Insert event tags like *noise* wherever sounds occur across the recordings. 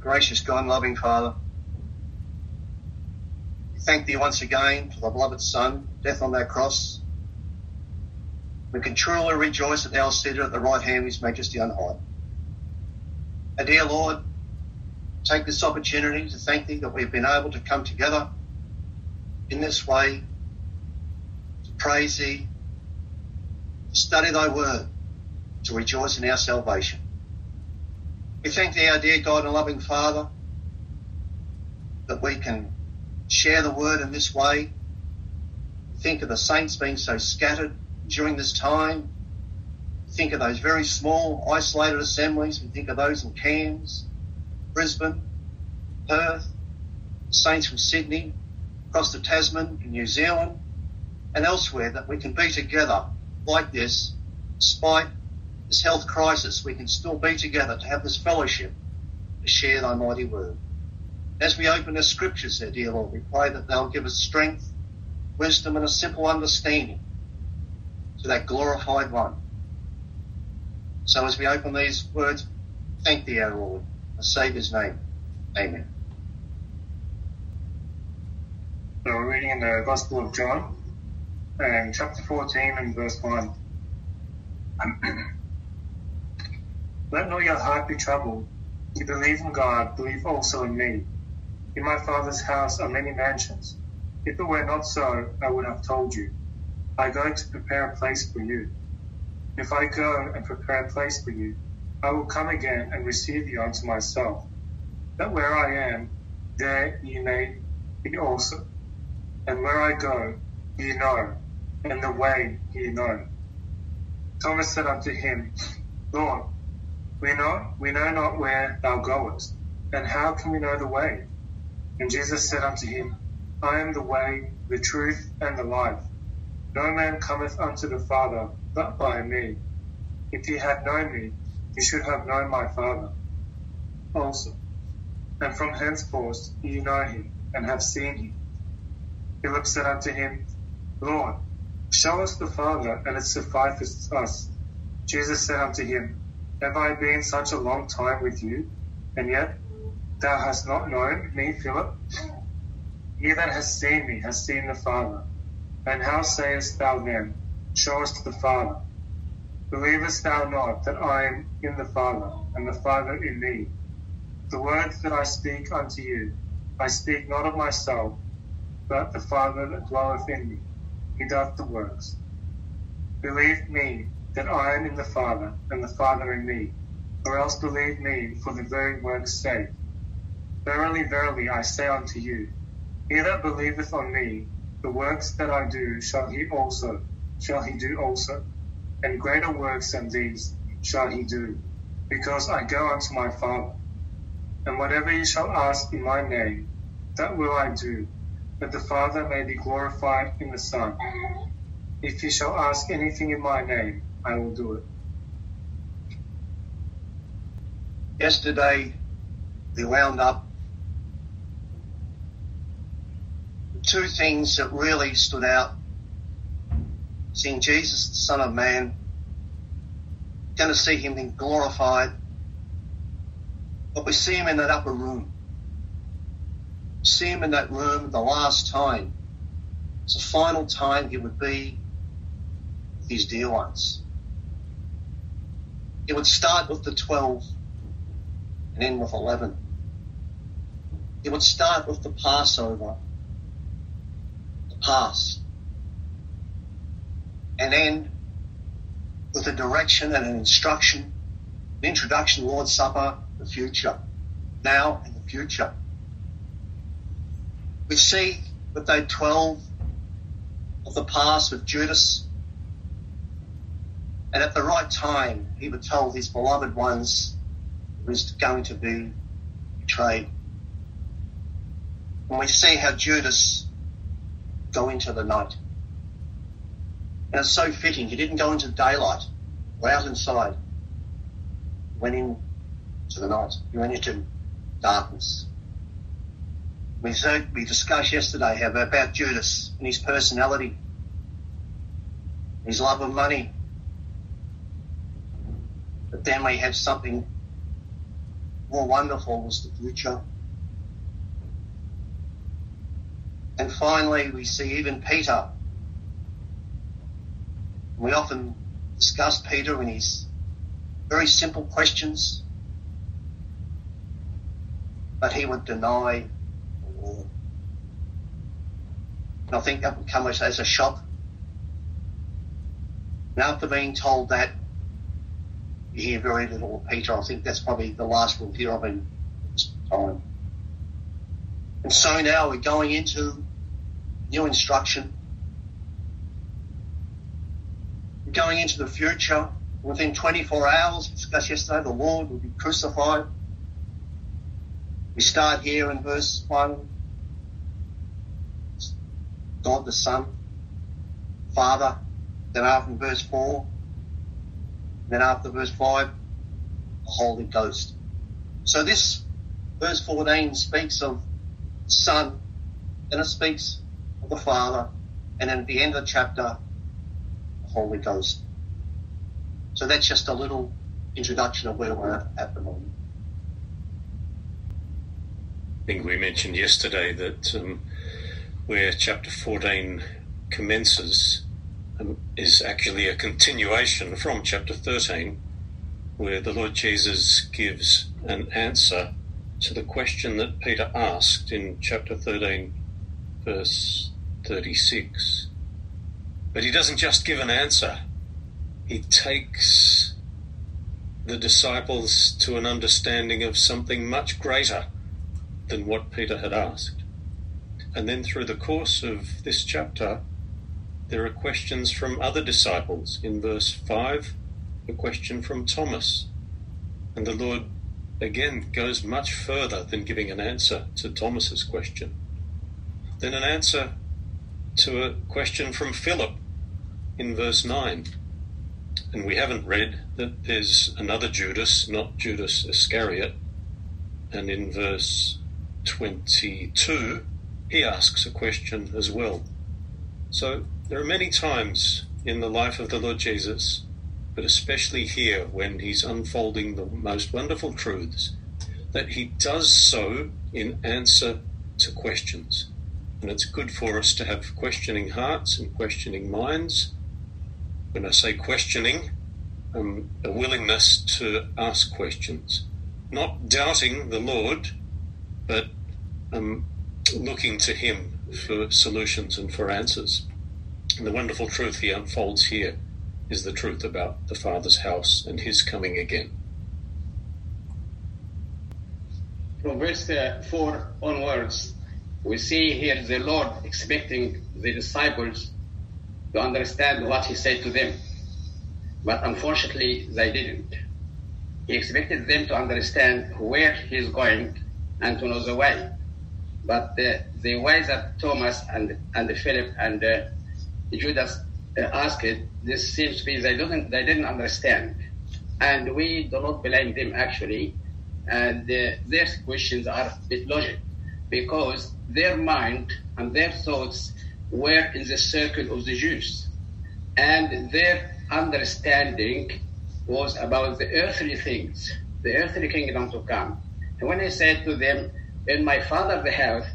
gracious God and loving Father, we thank thee once again for the beloved Son, death on that cross. We can truly rejoice that thou art seated at the right hand of his majesty on high. And dear Lord, take this opportunity to thank thee that we've been able to come together in this way to praise thee, to study thy word, to rejoice in our salvation. We thank our dear God and loving Father, that we can share the word in this way. Think of the saints being so scattered during this time. Think of those very small, isolated assemblies. We think of those in Cairns, Brisbane, Perth, saints from Sydney, across the Tasman, in New Zealand, and elsewhere, that we can be together like this, despite this health crisis. We can still be together to have this fellowship, to share thy mighty word. As we open the scriptures there, dear Lord, we pray that they'll give us strength, wisdom, and a simple understanding to that glorified one. So as we open these words, thank thee, our Lord, in Saviour's name. Amen. So we're reading in the Gospel of John, chapter 14 and verse 1. *clears throat* Let not your heart be troubled. You believe in God, believe also in me. In my Father's house are many mansions. If it were not so, I would have told you. I go to prepare a place for you. If I go and prepare a place for you, I will come again and receive you unto myself, that where I am, there ye may be also. And where I go, ye know, and the way ye know. Thomas said unto him, Lord, we know, we know not where thou goest, and how can we know the way? And Jesus said unto him, I am the way, the truth, and the life. No man cometh unto the Father but by me. If ye had known me, ye should have known my Father also. And from henceforth ye know him, and have seen him. Philip said unto him, Lord, show us the Father, and it sufficeth us. Jesus said unto him, Have I been such a long time with you, and yet thou hast not known me, Philip? He that has seen me has seen the Father. And how sayest thou then, Show us the Father? Believest thou not that I am in the Father, and the Father in me? The words that I speak unto you, I speak not of myself, but the Father that dwelleth in me, he doth the works. Believe me that I am in the Father, and the Father in me, or else believe me for the very work's sake. Verily, verily, I say unto you, he that believeth on me, the works that I do shall he also shall he do also, and greater works than these shall he do, because I go unto my Father. And whatever ye shall ask in my name, that will I do, that the Father may be glorified in the Son. If ye shall ask anything in my name, I will do it. Yesterday, we wound up two things that really stood out. Seeing Jesus, the Son of Man, going to see him in glorified, but we see him in that upper room. See him in that room the last time. It's the final time he would be with his dear ones. It would start with the 12 and end with 11. It would start with the Passover the past and end with a direction and an instruction, an introduction, Lord's Supper, the future, now and the future. We see with those 12 of the past with Judas, and at the right time, he would tell his beloved ones was going to be betrayed. And we see how Judas go into the night. And it's so fitting. He didn't go into daylight or out inside. He went into the night. He went into darkness. We, we discussed yesterday about Judas and his personality, his love of money. But then we have something more wonderful was the future. And finally, we see even Peter. We often discuss Peter and his very simple questions, but he would deny. And I think that would come as, as a shock. And after being told that, you hear very little of Peter. I think that's probably the last we'll hear of him this time. And so now we're going into new instruction. We're going into the future. Within 24 hours, discussed yesterday, the Lord will be crucified. We start here in verse 1. God the Son, Father. Then after verse 4. Then after verse 5, the Holy Ghost. So this verse 14 speaks of Son, and it speaks of the Father, and then at the end of the chapter, the Holy Ghost. So that's just a little introduction of where we're at at the moment. I think we mentioned yesterday that um, where chapter 14 commences is actually a continuation from chapter 13, where the Lord Jesus gives an answer to the question that Peter asked in chapter 13, verse 36. But he doesn't just give an answer, he takes the disciples to an understanding of something much greater than what Peter had asked. And then through the course of this chapter, there are questions from other disciples. In verse 5, a question from Thomas. And the Lord again goes much further than giving an answer to Thomas's question. Then an answer to a question from Philip in verse 9. And we haven't read that there's another Judas, not Judas Iscariot. And in verse 22, he asks a question as well. So there are many times in the life of the Lord Jesus, but especially here when he's unfolding the most wonderful truths, that he does so in answer to questions. And it's good for us to have questioning hearts and questioning minds when I say questioning, um, a willingness to ask questions, not doubting the Lord, but um, looking to Him for solutions and for answers. And the wonderful truth He unfolds here is the truth about the Father's house and His coming again. From verse uh, 4 onwards, we see here the Lord expecting the disciples to understand what he said to them. But unfortunately, they didn't. He expected them to understand where he's going and to know the way. But the, the way that Thomas and, and Philip and uh, Judas uh, asked it, this seems to be they didn't, they didn't understand. And we do not blame them actually. And their questions are a bit logic because their mind and their thoughts were in the circle of the Jews. And their understanding was about the earthly things, the earthly kingdom to come. And when he said to them, In my father's house,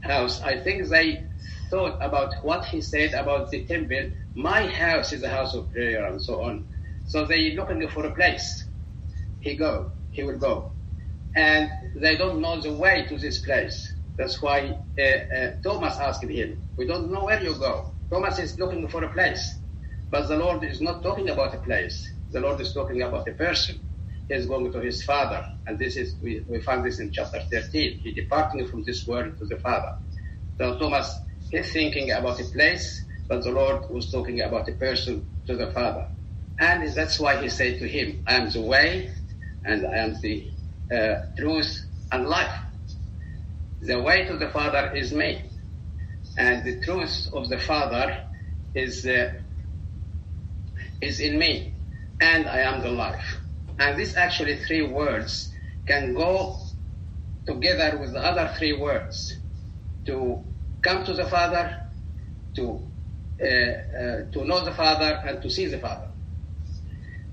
house, I think they thought about what he said about the temple. My house is a house of prayer and so on. So they looking for a place. He go, he will go. And they don't know the way to this place. That's why uh, uh, Thomas asked him, We don't know where you go. Thomas is looking for a place. But the Lord is not talking about a place. The Lord is talking about a person. He is going to his Father. And this is, we, we find this in chapter 13. He departing from this world to the Father. So Thomas is thinking about a place, but the Lord was talking about a person to the Father. And that's why he said to him, I am the way, and I am the uh, truth and life. The way to the Father is me, and the truth of the Father is uh, is in me, and I am the life. And these actually three words can go together with the other three words to come to the Father, to uh, uh, to know the Father, and to see the Father.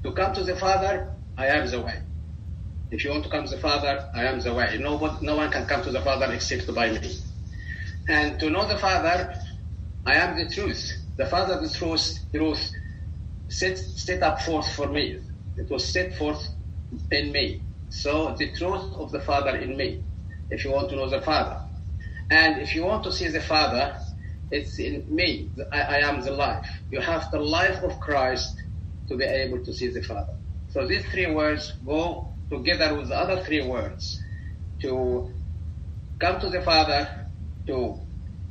To come to the Father, I am the way. If you want to come to the Father, I am the way. No one, no one can come to the Father except by me. And to know the Father, I am the truth. The Father, the truth, truth set, set up forth for me. It was set forth in me. So the truth of the Father in me, if you want to know the Father. And if you want to see the Father, it's in me. I, I am the life. You have the life of Christ to be able to see the Father. So these three words go together with the other three words to come to the Father, to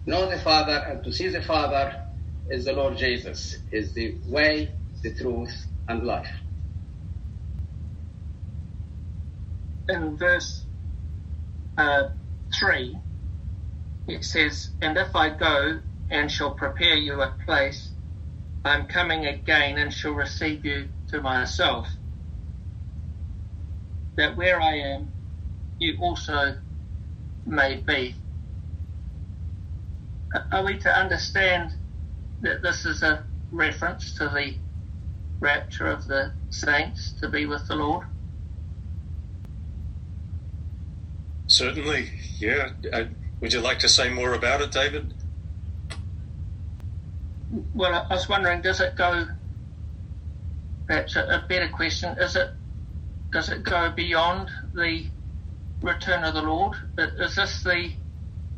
know the Father, and to see the Father is the Lord Jesus, is the way, the truth, and life. In verse uh, 3, it says, And if I go and shall prepare you a place, I am coming again and shall receive you to myself, that where I am, you also may be. Are we to understand that this is a reference to the rapture of the saints to be with the Lord? Certainly, yeah. Uh, would you like to say more about it, David? Well, I was wondering, does it go? Perhaps a, a better question is it? Does it go beyond the return of the Lord? Is this the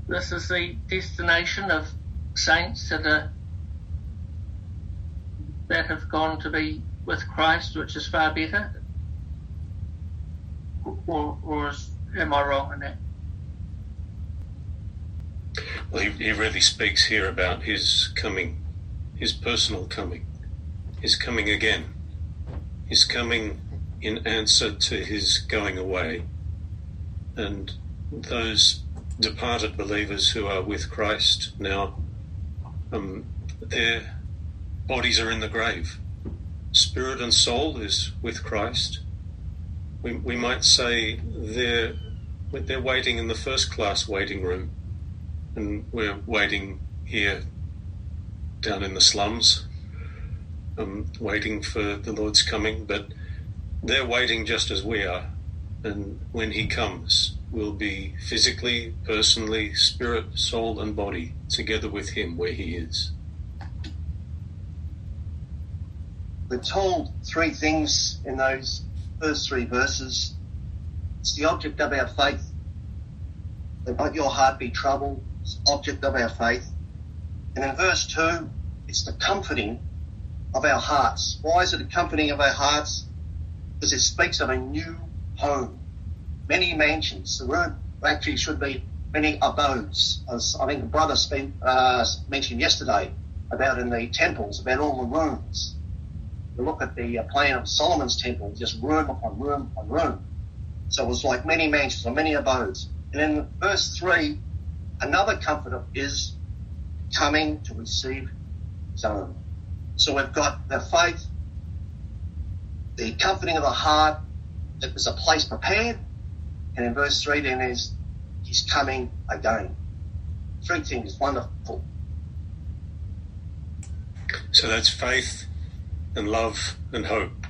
this is the destination of saints that are that have gone to be with Christ, which is far better? Or, or is, am I wrong in that? Well, he, he really speaks here about his coming, his personal coming, his coming again, his coming in answer to his going away. And those departed believers who are with Christ now, um, their bodies are in the grave. Spirit and soul is with Christ. We, we might say they're, they're waiting in the first class waiting room, and we're waiting here down in the slums, um, waiting for the Lord's coming, but they're waiting just as we are. And when He comes, we'll be physically, personally, spirit, soul, and body together with Him where He is. We're told three things in those first three verses. It's the object of our faith. Let not your heart be troubled. Object of our faith. And in verse two, it's the comforting of our hearts. Why is it the comforting of our hearts? Because it speaks of a new home, many mansions. The word actually should be many abodes. As I think the brother spent, uh, mentioned yesterday about in the temples, about all the rooms you look at the uh, plan of Solomon's temple, just room upon room upon room. So it was like many mansions or many abodes. And in verse 3, another comforter is coming to receive own. So we've got the faith, the comforting of the heart, that there's a place prepared. And in verse 3, then is he's coming again. Three things, wonderful. So that's faith, and love and hope.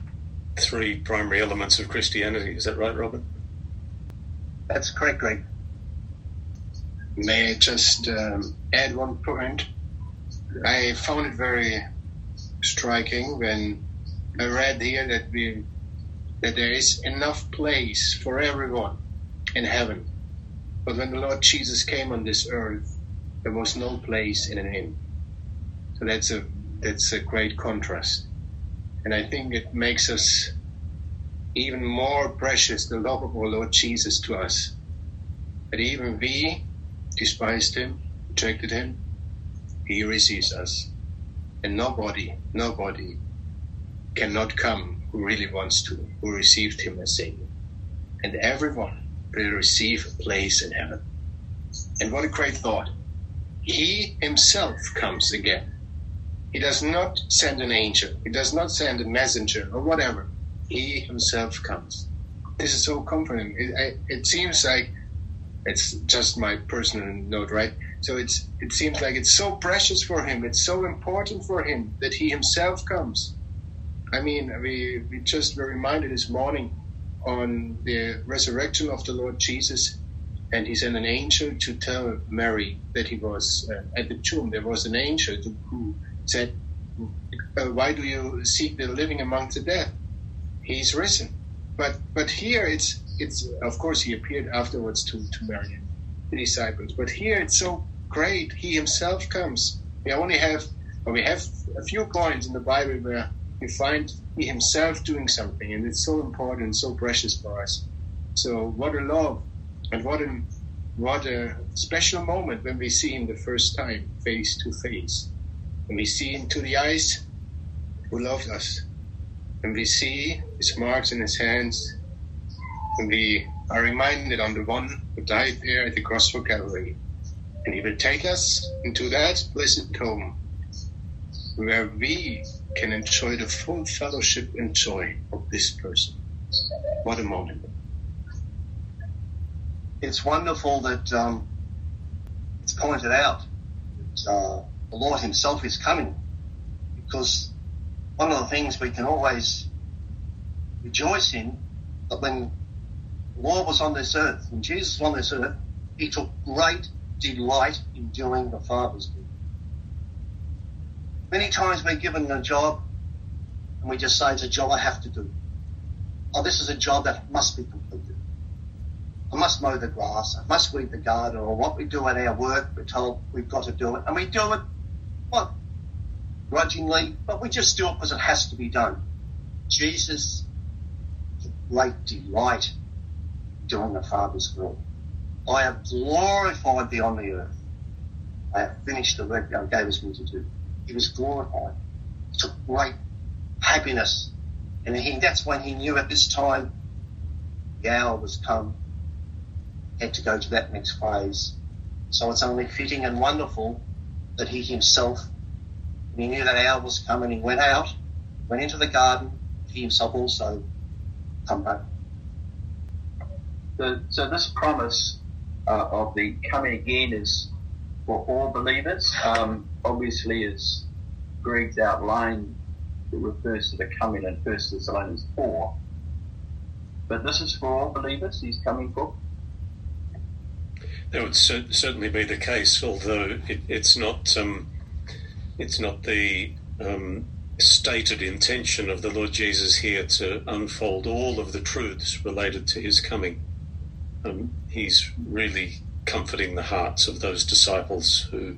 Three primary elements of Christianity. Is that right, Robin? That's correct, Greg. May I just um, add one point? I found it very striking when I read here that we that there is enough place for everyone in heaven. But when the Lord Jesus came on this earth, there was no place in him. So that's a that's a great contrast. And I think it makes us even more precious, the love of our Lord Jesus to us. That even we despised him, rejected him, he receives us. And nobody, nobody cannot come who really wants to, who received him as Savior. And everyone will receive a place in heaven. And what a great thought. He himself comes again he does not send an angel. He does not send a messenger or whatever. He himself comes. This is so comforting. It, it seems like it's just my personal note, right? So it's it seems like it's so precious for him. It's so important for him that he himself comes. I mean, we we just were reminded this morning on the resurrection of the Lord Jesus, and he sent an angel to tell Mary that he was uh, at the tomb. There was an angel who said, uh, "Why do you seek the living among the dead? He's risen." But but here it's it's of course he appeared afterwards to to Mary and the disciples. But here it's so great. He himself comes. We only have we have a few points in the Bible where we find he himself doing something, and it's so important, so precious for us. So what a love, and what a what a special moment when we see him the first time, face to face, when we see into the eyes who loved us, and we see his marks in his hands, we are reminded on the one who died there at the cross for Calvary, and he will take us into that blessed home where we can enjoy the full fellowship and joy of this person. What a moment. It's wonderful that um, it's pointed out that uh, the Lord Himself is coming because one of the things we can always rejoice in that when Lord was on this earth, when Jesus was on this earth, He took great delight in doing the Father's will. Many times we're given a job and we just say it's a job I have to do. Oh, this is a job that must be completed. I must mow the grass. I must weed the garden or what we do at our work. We're told we've got to do it and we do it, what? Grudgingly, but we just do it because it has to be done. Jesus great delight doing the Father's will. I have glorified thee on the earth. I have finished the work thou gavest me to do. He was glorified. He took great happiness. And he, that's when he knew at this time the hour was come. Had to go to that next phase. So it's only fitting and wonderful that he himself, he knew that hour was coming, and he went out, went into the garden, he himself also come back. So, this promise uh, of the coming again is for all believers. Um, obviously, as Greg's outlined, it refers to the coming in 1 Thessalonians 4. But this is for all believers, he's coming for. That would cer- certainly be the case, although it, it's not um, it's not the um, stated intention of the Lord Jesus here to unfold all of the truths related to his coming. Um, he's really comforting the hearts of those disciples who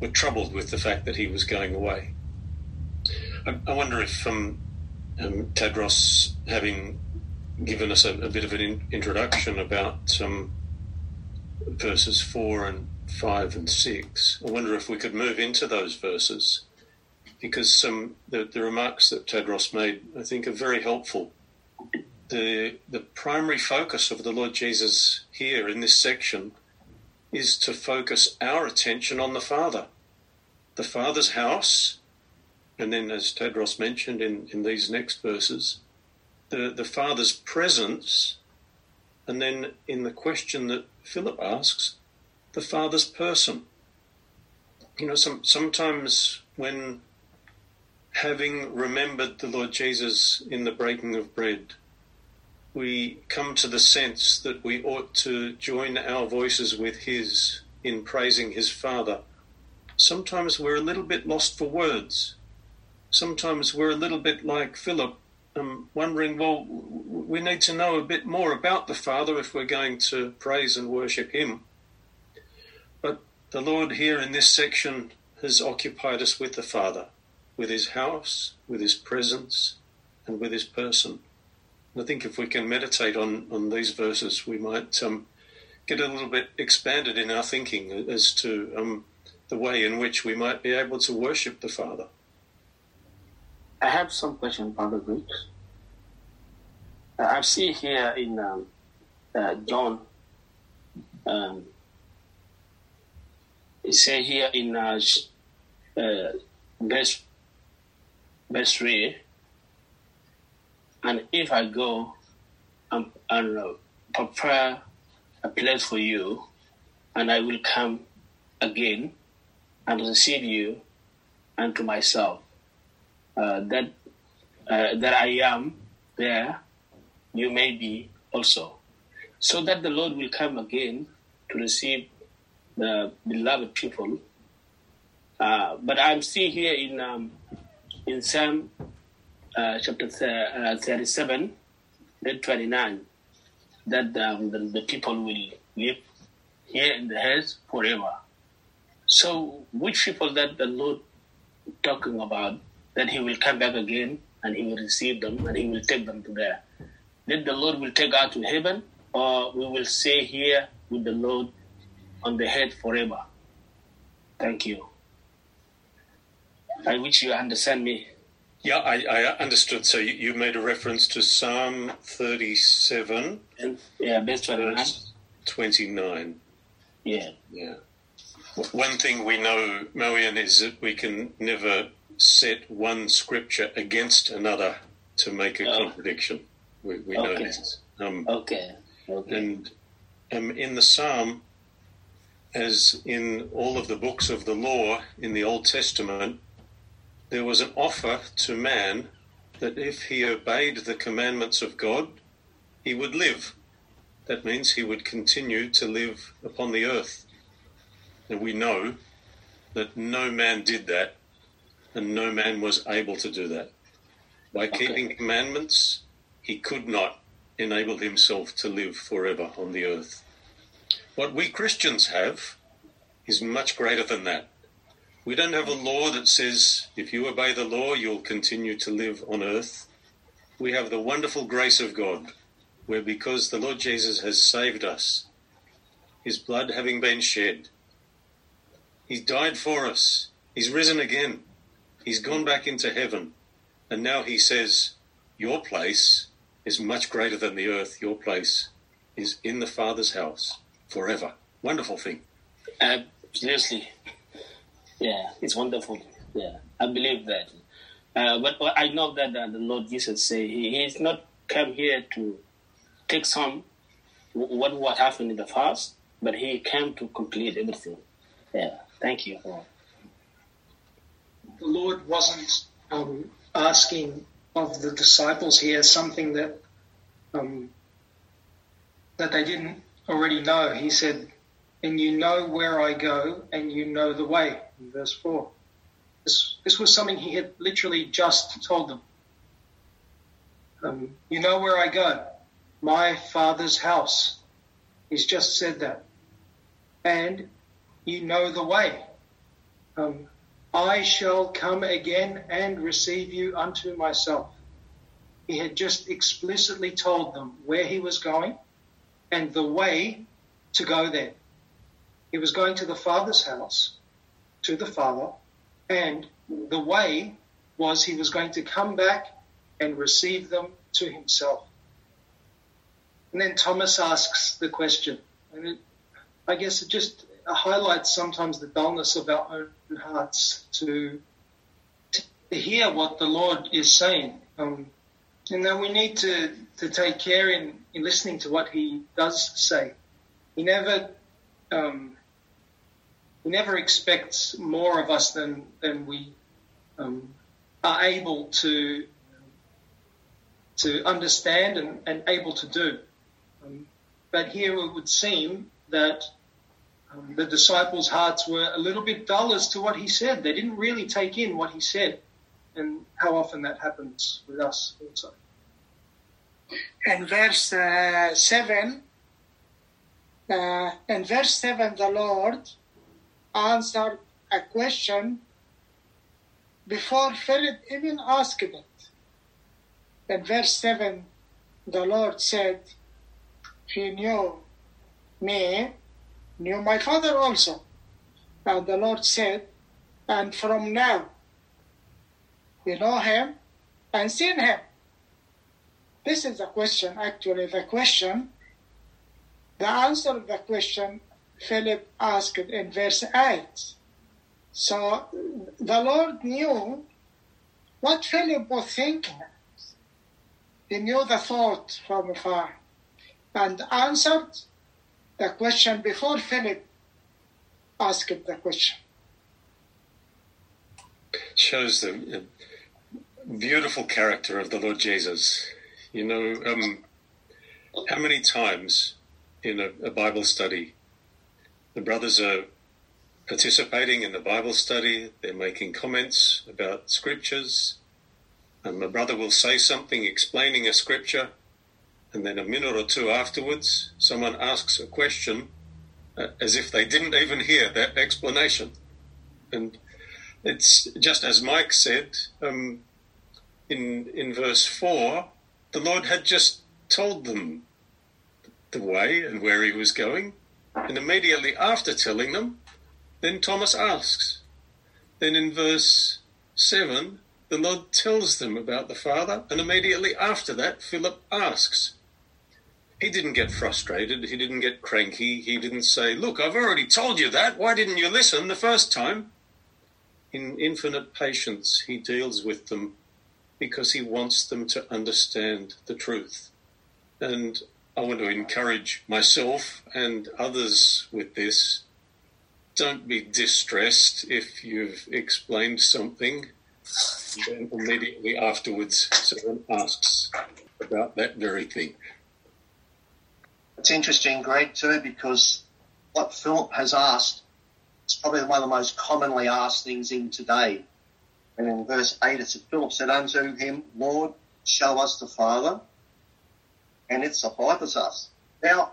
were troubled with the fact that he was going away. I, I wonder if um, um, Tadros, having given us a, a bit of an in, introduction about um, verses four and five and six, I wonder if we could move into those verses because some the, the remarks that Tadros made, I think, are very helpful. The the primary focus of the Lord Jesus here in this section is to focus our attention on the Father, the Father's house, and then, as Tadros mentioned in, in these next verses, the, the Father's presence, and then in the question that Philip asks, the Father's person. You know, some, sometimes when having remembered the Lord Jesus in the breaking of bread, we come to the sense that we ought to join our voices with His in praising His Father. Sometimes we're a little bit lost for words. Sometimes we're a little bit like Philip, um, wondering, well, we need to know a bit more about the Father if we're going to praise and worship Him. But the Lord here in this section has occupied us with the Father, with His house, with His presence, and with His person. I think if we can meditate on, on these verses, we might um, get a little bit expanded in our thinking as to um, the way in which we might be able to worship the Father. I have some question about the Greeks. Uh, I see here in um, uh, John, um, it say here in uh, uh, verse, verse 3, and if I go and, and uh, prepare a place for you, and I will come again and receive you unto myself, uh, that uh, that I am there you may be also, so that the Lord will come again to receive the beloved people. Uh, but I'm still here in um, in Psalm uh, chapter uh, 37, verse 29, that um, the, the people will live here in the hills forever. So, which people that the Lord talking about that He will come back again and He will receive them and He will take them to there? That the Lord will take us to heaven, or we will stay here with the Lord on the head forever. Thank you. I wish you understand me. Yeah, I, I understood. So you, you made a reference to Psalm 37, And yeah, verse 29. verse 29. Yeah. Yeah. One thing we know, Moian, is that we can never set one scripture against another to make a Oh. contradiction. We, we know this. Um, Okay. Okay. and um, in the Psalm, as in all of the books of the law in the Old Testament, there was an offer to man that if he obeyed the commandments of God, he would live. That means he would continue to live upon the earth. And we know that no man did that, and no man was able to do that. By Okay. keeping commandments, he could not enable himself to live forever on the earth. What we Christians have is much greater than that. We don't have a law that says if you obey the law, you'll continue to live on earth. We have the wonderful grace of God, where because the Lord Jesus has saved us, his blood having been shed, he's died for us, he's risen again, he's gone back into heaven, and now he says, Your place is much greater than the earth. Your place is in the Father's house forever. Wonderful thing. Seriously. Yeah, it's wonderful. Yeah, I believe that. Uh, but I know that uh, the Lord Jesus say he, he's not come here to take some what what happened in the past, but he came to complete everything. Yeah, thank you. the Lord wasn't um, asking of the disciples here something that um, that they didn't already know. He said, "And you know where I go, and you know the way." In verse four, this this was something he had literally just told them. Um, you know where I go, my Father's house. He's just said that, and you know the way. Um, I shall come again and receive you unto myself. He had just explicitly told them where he was going and the way to go there. He was going to the Father's house, to the Father, and the way was he was going to come back and receive them to himself. And then Thomas asks the question, and it, I guess it just highlights sometimes the dullness of our own hearts to to hear what the Lord is saying. Um, and then we need to, to take care in, in listening to what He does say. He never um, He never expects more of us than than we um, are able to to understand and, and able to do. Um, but here it would seem that um, the disciples' hearts were a little bit dull as to what he said. They didn't really take in what he said, and how often that happens with us also. in verse uh, 7, uh, in verse 7, the Lord answered a question before Philip even asked it. In verse 7, the Lord said, He knew me, knew my father also. And the Lord said, And from now, you know him and seen him. This is the question, actually, the question. The answer of the question Philip asked in verse 8. So the Lord knew what Philip was thinking. He knew the thought from afar and answered the question before Philip asked the question. Shows the beautiful character of the Lord Jesus. You know, um, How many times in a, a Bible study the brothers are participating in the Bible study, they're making comments about scriptures, and my brother will say something explaining a scripture, and then a minute or two afterwards, someone asks a question uh, as if they didn't even hear that explanation. And it's just as Mike said um, in in verse four, the Lord had just told them the way and where he was going, and immediately after telling them, then Thomas asks. Then in verse seven, the Lord tells them about the Father, and immediately after that, Philip asks. He didn't get frustrated. He didn't get cranky. He didn't say, Look, I've already told you that. Why didn't you listen the first time? In infinite patience, he deals with them because he wants them to understand the truth. And I want to encourage myself and others with this. Don't be distressed if you've explained something. Then immediately afterwards, someone asks about that very thing. It's interesting, Greg, too, because what Philip has asked is probably one of the most commonly asked things in today. And in verse 8 it said, Philip said unto him, Lord, show us the Father, and it suffices us. Now,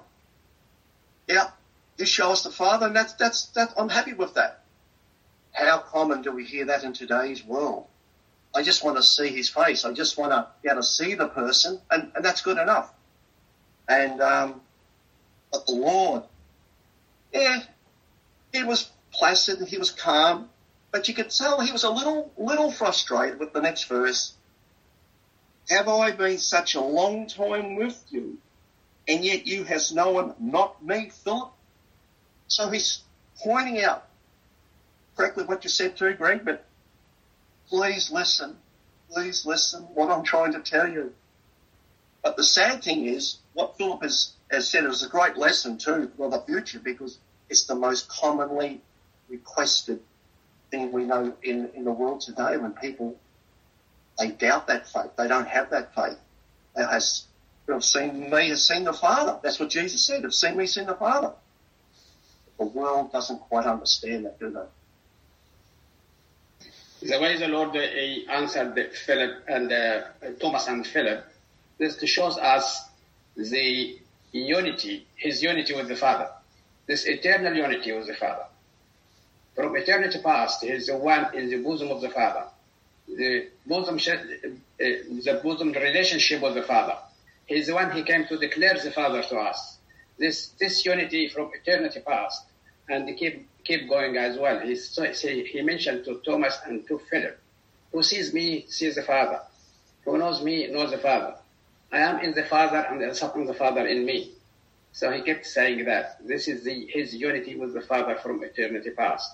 yeah, you show us the Father, and that's, that's, that, I'm happy with that. How common do we hear that in today's world? I just want to see his face. I just want to be able to see the person, and, and that's good enough. And um, but the Lord, yeah, he was placid, he was calm, but you could tell he was a little, little frustrated with the next verse. Have I been such a long time with you, and yet you has known not me, Philip? So he's pointing out correctly what you said too, Greg, but please listen. Please listen what I'm trying to tell you. But the sad thing is, what Philip has, has said is a great lesson too for the future because it's the most commonly requested thing we know in, in the world today when people they doubt that faith. They don't have that faith. They has have seen me has seen the Father. That's what Jesus said. Have seen me, seen the Father. The world doesn't quite understand that, do they? The way the Lord uh, answered Philip and uh, Thomas and Philip, this shows us the unity, his unity with the Father, this eternal unity with the Father. From eternity past, he is the one in the bosom of the Father, the bosom, uh, the bosom relationship with the Father. He's the one he came to declare the Father to us. This this unity from eternity past, and keep keep going as well. He he mentioned to Thomas and to Philip, who sees me sees the Father, who knows me knows the Father. I am in the Father and the Father in me. So he kept saying that this is the, his unity with the Father from eternity past.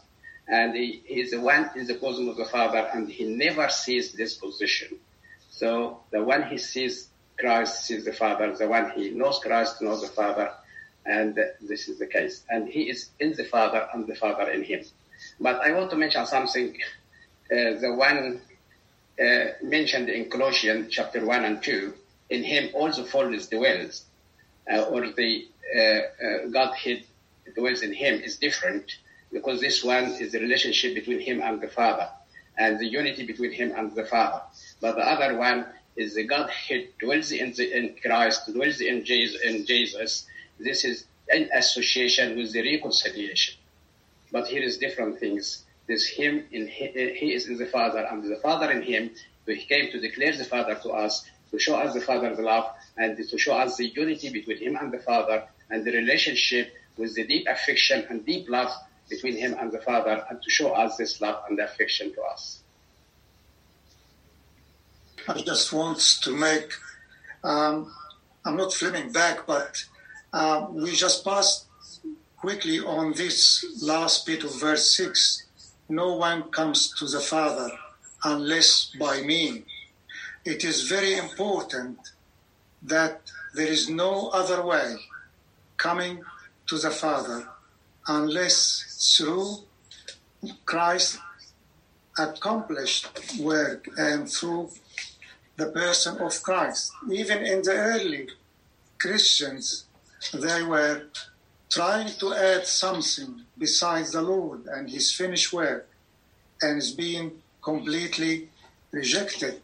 And he, is the one in the bosom of the Father and he never sees this position. So the one he sees Christ sees the Father, the one he knows Christ knows the Father, and this is the case. And he is in the Father and the Father in him. But I want to mention something, uh, the one uh, mentioned in Colossians chapter 1 and 2, in him also fullness dwells, uh, or the uh, uh, Godhead dwells in him is different because this one is the relationship between him and the Father and the unity between him and the Father. But the other one is the Godhead dwells in, the, in Christ, dwells in Jesus, in Jesus. This is in association with the reconciliation. But here is different things. There's him in he, he is in the Father, and the Father in him. He came to declare the Father to us, to show us the Father's love, and to show us the unity between him and the Father, and the relationship with the deep affection and deep love between him and the Father, and to show us this love and affection to us. I just want to make, um, I'm not flipping back, but uh, we just passed quickly on this last bit of verse 6. No one comes to the Father unless by me. It is very important that there is no other way coming to the Father unless through Christ's accomplished work and through the person of Christ. Even in the early Christians, they were trying to add something besides the Lord and his finished work, and is being completely rejected.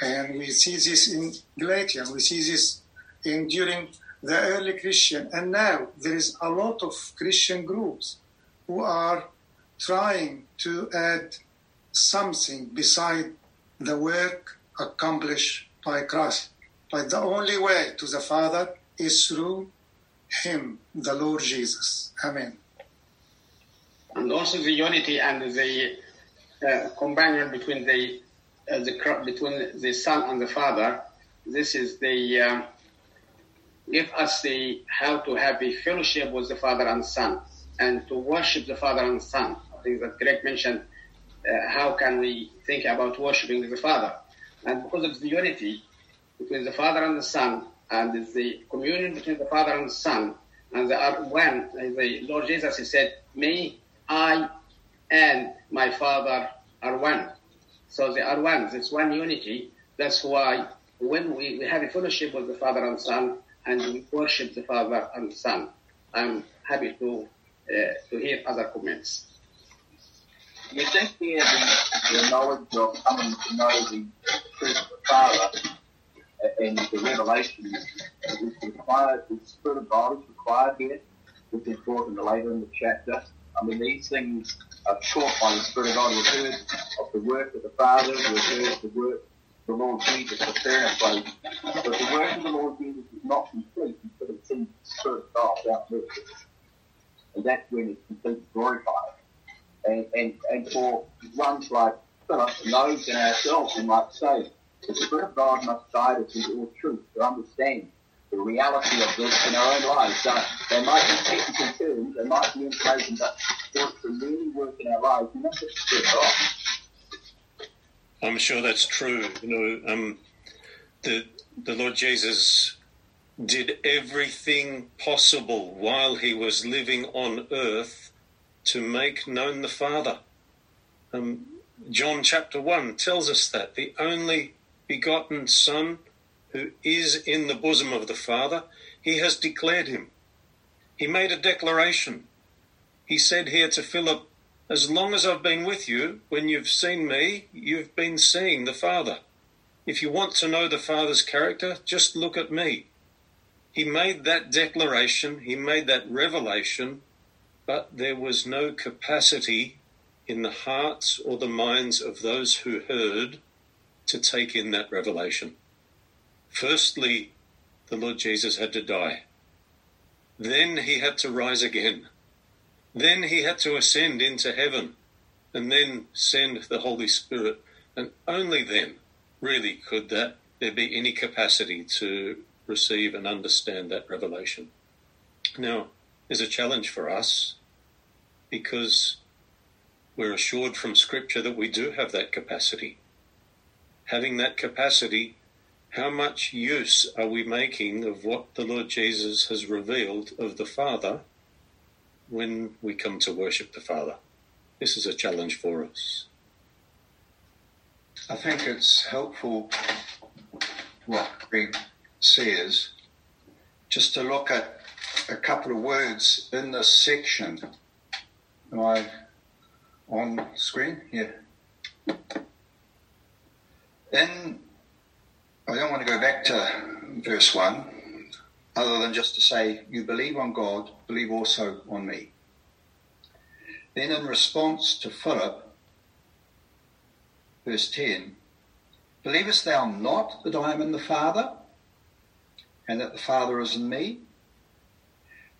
And we see this in Galatia, we see this in during the early Christian, and now there is a lot of Christian groups who are trying to add something beside the work accomplished by Christ. But the only way to the Father is through Him, the Lord Jesus. Amen. And also the unity and the uh, companion between the, uh, the between the Son and the Father. This is the um, give us the how to have a fellowship with the Father and Son and to worship the Father and the Son. I think that Greg mentioned uh, how can we think about worshiping the Father, and because of the unity between the Father and the Son, and the communion between the Father and the Son, and they are one. The Lord Jesus he said, "Me, I, and my Father are one." So they are one. It's one unity. That's why when we, we have a fellowship with the Father and Son, and we worship the Father and the Son, I'm happy to uh, Uh, to hear other comments. You think here the, the knowledge of coming to know the truth of the Father uh, and the revelation is required, the Spirit of God is required here, which is brought in the later in the chapter. I mean, these things are taught by the Spirit of God. We've heard of the work of the Father, we've heard the work of the Lord Jesus a place. But the work of the Lord Jesus is not complete until it's in the Spirit of God out. And that's when it's completely glorified. And, and, and for ones like and those in ourselves who might say, the Spirit of God must guide us into all truth to understand the reality of this in our own lives. So there might be technical terms, there might be information, but for it to really work in our lives, God. I'm sure that's true. You know, um, the the Lord Jesus did everything possible while he was living on earth to make known the Father. Um, John chapter 1 tells us that the only begotten Son who is in the bosom of the Father, he has declared him. He made a declaration. He said here to Philip, As long as I've been with you, when you've seen me, you've been seeing the Father. If you want to know the Father's character, just look at me. He made that declaration, he made that revelation, but there was no capacity in the hearts or the minds of those who heard to take in that revelation. Firstly, the Lord Jesus had to die. Then he had to rise again. Then he had to ascend into heaven and then send the Holy Spirit. And only then really could that there be any capacity to receive and understand that revelation. Now, there's a challenge for us because we're assured from Scripture that we do have that capacity having that capacity, how much use are we making of what the Lord Jesus has revealed of the Father when we come to worship the Father? This is a challenge for us. I think it's helpful what Greg says just to look at a couple of words in this section. Am I on screen? Yeah then I don't want to go back to verse 1, other than just to say, You believe on God, believe also on me. Then, in response to Philip, verse 10, Believest thou not that I am in the Father, and that the Father is in me?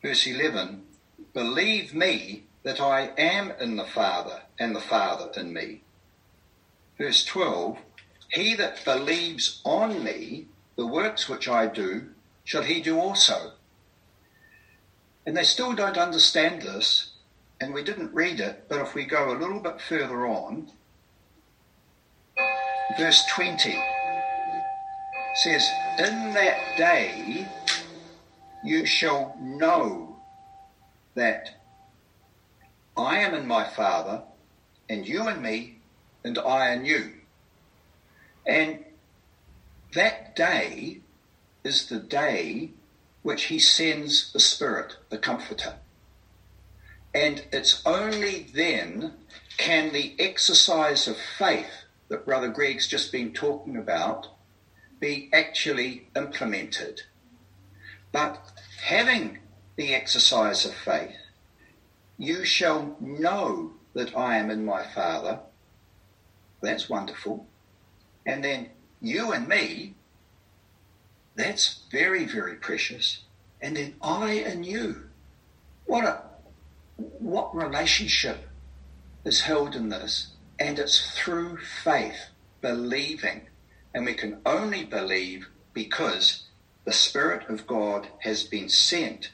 Verse 11, Believe me that I am in the Father, and the Father in me. Verse 12, he that believes on me, the works which I do, shall he do also. And they still don't understand this, and we didn't read it, but if we go a little bit further on, verse 20 says, In that day you shall know that I am in my Father, and you in me, and I in you. And that day is the day which he sends the Spirit, the Comforter. And it's only then can the exercise of faith that Brother Greg's just been talking about be actually implemented. But having the exercise of faith, you shall know that I am in my Father. That's wonderful. And then you and me, that's very, very precious. And then I and you. What a what relationship is held in this? And it's through faith, believing. And we can only believe because the Spirit of God has been sent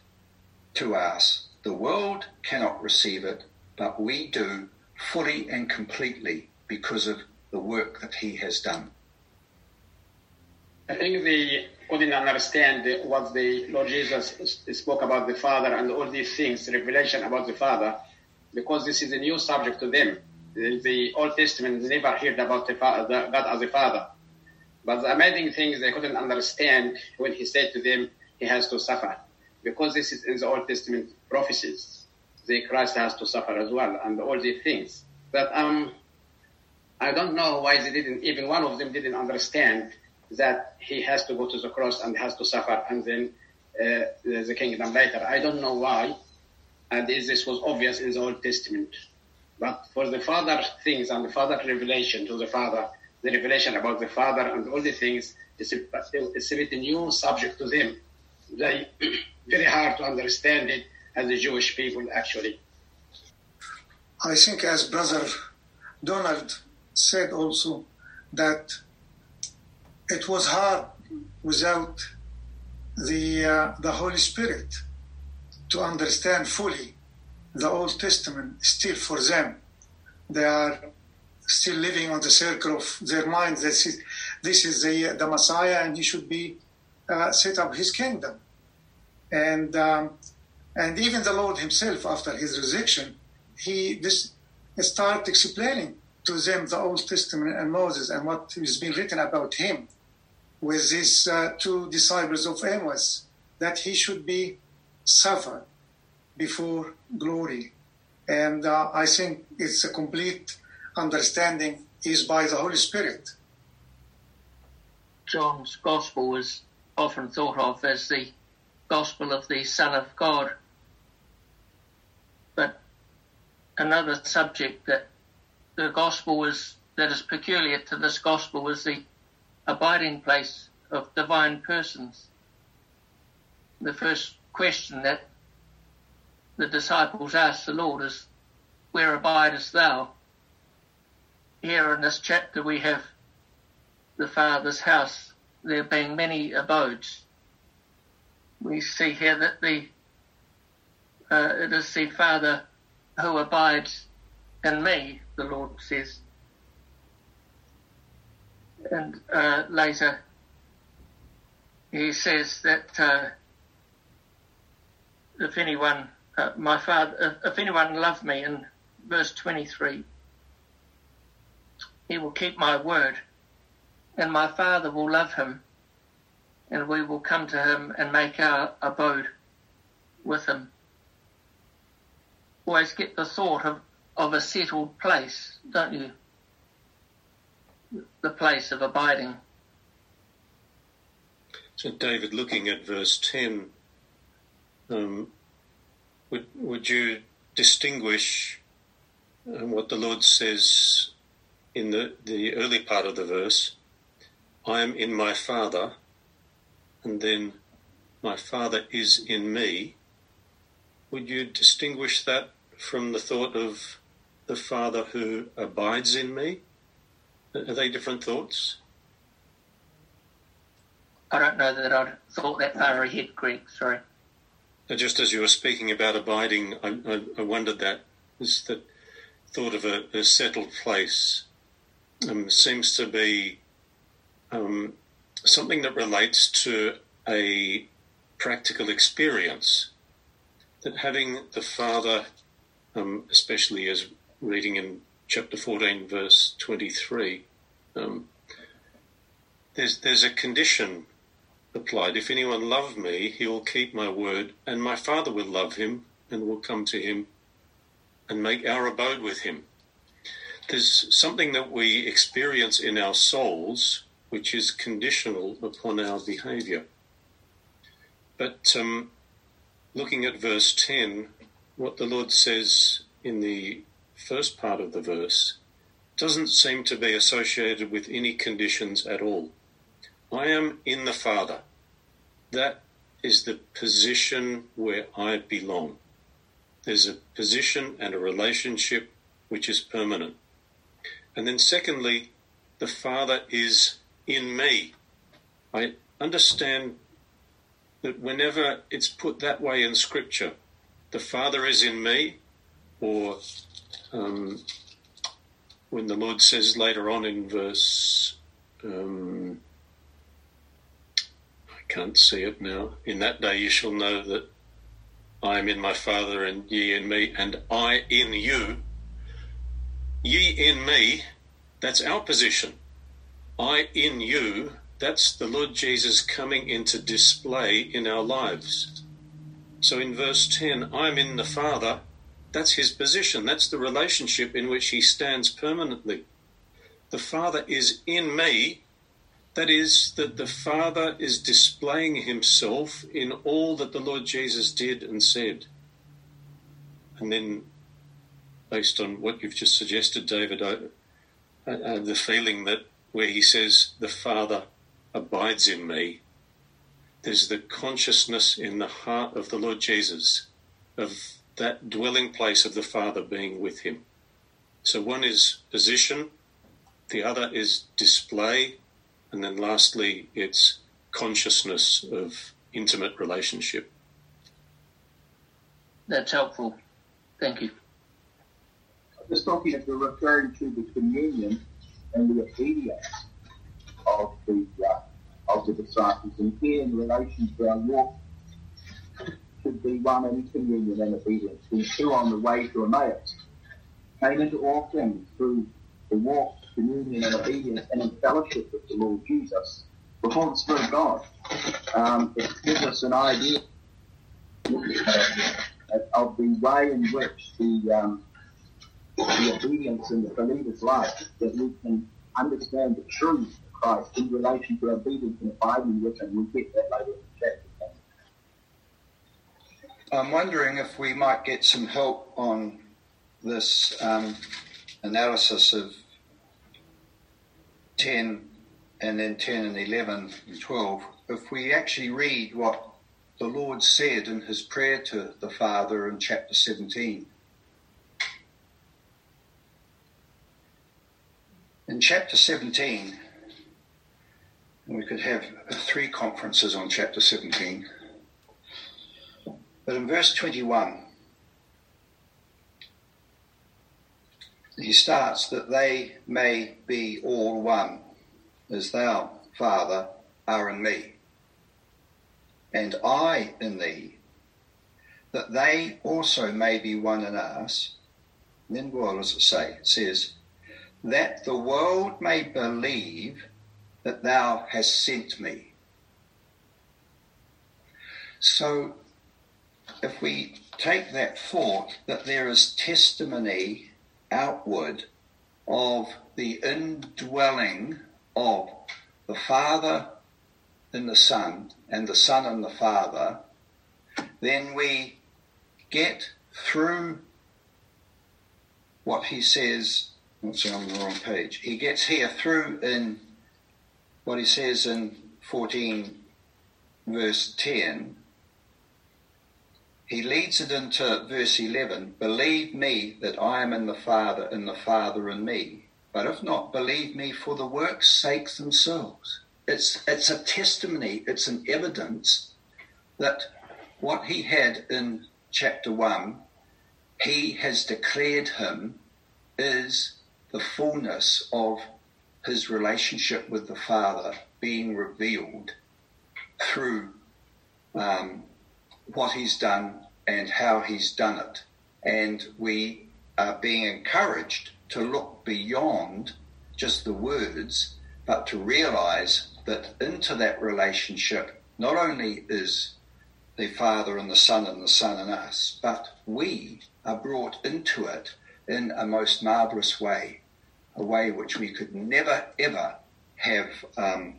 to us. The world cannot receive it, but we do fully and completely because of the work that He has done. I think they couldn't understand what the Lord Jesus spoke about the Father and all these things, revelation about the Father, because this is a new subject to them. The, Old Testament never heard about the, the God as a Father. But the amazing thing is they couldn't understand when he said to them, he has to suffer. Because this is in the Old Testament prophecies. The Christ has to suffer as well and all these things. But um, I don't know why they didn't, even one of them didn't understand that he has to go to the cross and has to suffer and then uh, the kingdom later. I don't know why. And this was obvious in the Old Testament. But for the Father things and the Father revelation to the Father, the revelation about the Father and all the things, it's a, it's a bit new subject to them. They *clears throat* very hard to understand it as the Jewish people actually. I think as Brother Donald said also that it was hard without the uh, the Holy Spirit to understand fully the Old Testament. Still, for them, they are still living on the circle of their mind. This is, this is the the Messiah, and he should be uh, set up his kingdom. And um, and even the Lord Himself, after His resurrection, He this start explaining to them the Old Testament and Moses and what has been written about Him with these uh, two disciples of Emmaus, that He should be suffered before glory. And uh, I think it's a complete understanding is by the Holy Spirit. John's Gospel is often thought of as the Gospel of the Son of God. But another subject that the Gospel is that is peculiar to this Gospel is the abiding place of divine persons. The first question that the disciples asked the Lord is, Where abidest thou? Here in this chapter we have the Father's house, there being many abodes. We see here that the uh, it is the Father who abides in me, the Lord says. And uh, later he says that uh, if anyone, uh, my father, if, anyone love me, in verse 23, he will keep my word, and my Father will love him, and we will come to him and make our abode with him. Always get the thought of, of a settled place, don't you? The place of abiding. So, David, looking at verse 10, um, would, would you distinguish um, what the Lord says in the, the early part of the verse? I am in my Father, and then my Father is in me. Would you distinguish that from the thought of the Father who abides in me? Are they different thoughts? I don't know that I'd thought that far ahead, Greg. Sorry. Uh, just as you were speaking about abiding, I, I, I wondered that is that thought of a, a settled place um, seems to be um, something that relates to a practical experience. That having the Father, um, especially as reading in chapter 14, verse 23, um, there's, there's a condition applied. If anyone love me, he will keep my word, and my Father will love him, and will come to him and make our abode with him. There's something that we experience in our souls which is conditional upon our behavior. But um, looking at verse 10, what the Lord says in the first part of the verse doesn't seem to be associated with any conditions at all. I am in the Father. That is the position where I belong. There's a position and a relationship which is permanent. And then, secondly, the Father is in me. I understand that whenever it's put that way in Scripture, the Father is in me, or um, when the Lord says later on in verse, um, I can't see it now, in that day you shall know that I am in my Father and ye in me, and I in you. Ye in me, that's our position. I in you, that's the Lord Jesus coming into display in our lives. So in verse 10, I'm in the Father, that's his position. That's the relationship in which he stands permanently. The Father is in me. That is, that the Father is displaying himself in all that the Lord Jesus did and said. And then, based on what you've just suggested, David, I, I have the feeling that where he says, The Father abides in me, there's the consciousness in the heart of the Lord Jesus of that dwelling place of the Father being with him. So one is position, the other is display, and then lastly, it's consciousness of intimate relationship. That's helpful. Thank you. Just talking as we're referring to the communion and the obedience of the uh, of the disciples, and here in relation to our walk should be one in communion and obedience. The two on the way to Emmaus came into all things through the walk, communion, and obedience, and in fellowship with the Lord Jesus before the Spirit of God. Um, it gives us an idea of the way in which the um, the obedience in the believer's life that we can understand the truth of Christ in relation to obedience and abiding with Him. We'll get that later in the chapter. I'm wondering if we might get some help on this um, analysis of 10 and then 10 and 11 and 12. If we actually read what the Lord said in his prayer to the Father in chapter 17. In chapter 17, we could have three conferences on chapter 17. But in verse 21, he starts that they may be all one, as thou, Father, are in me, and I in thee, that they also may be one in us. And then what does it say? It says, that the world may believe that thou hast sent me. So if we take that thought that there is testimony outward of the indwelling of the Father in the Son and the Son in the Father, then we get through what he says. Let's see, on the wrong page. He gets here through in what he says in 14, verse 10 he leads it into verse 11 Believe me that I am in the Father, and the Father in me. But if not, believe me for the work's sake themselves. It's, it's a testimony, it's an evidence that what he had in chapter 1, he has declared him is the fullness of his relationship with the Father being revealed through um, what he's done and how he's done it. And we are being encouraged to look beyond just the words, but to realize that into that relationship not only is the Father and the Son and the Son and us, but we are brought into it in a most marvelous way, a way which we could never ever have um,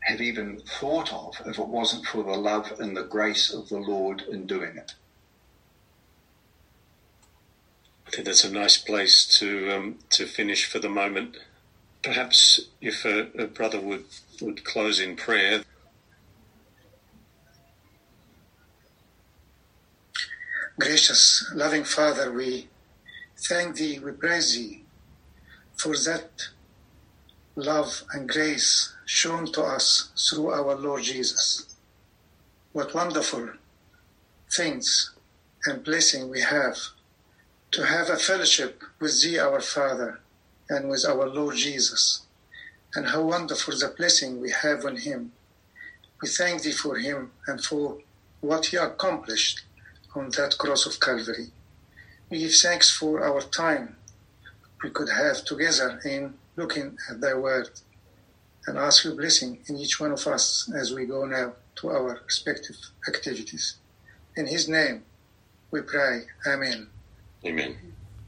have even thought of if it wasn't for the love and the grace of the Lord in doing it. I think that's a nice place to um, to finish for the moment. Perhaps if a, a brother would would close in prayer. Gracious, loving Father, we thank Thee, we praise Thee for that love and grace shown to us through our Lord Jesus. What wonderful things and blessing we have to have a fellowship with Thee, our Father, and with our Lord Jesus. And how wonderful the blessing we have on Him. We thank Thee for Him and for what He accomplished on that cross of Calvary. We give thanks for our time we could have together in looking at Thy Word and ask Your blessing in each one of us as we go now to our respective activities. In His name we pray. Amen. Amen.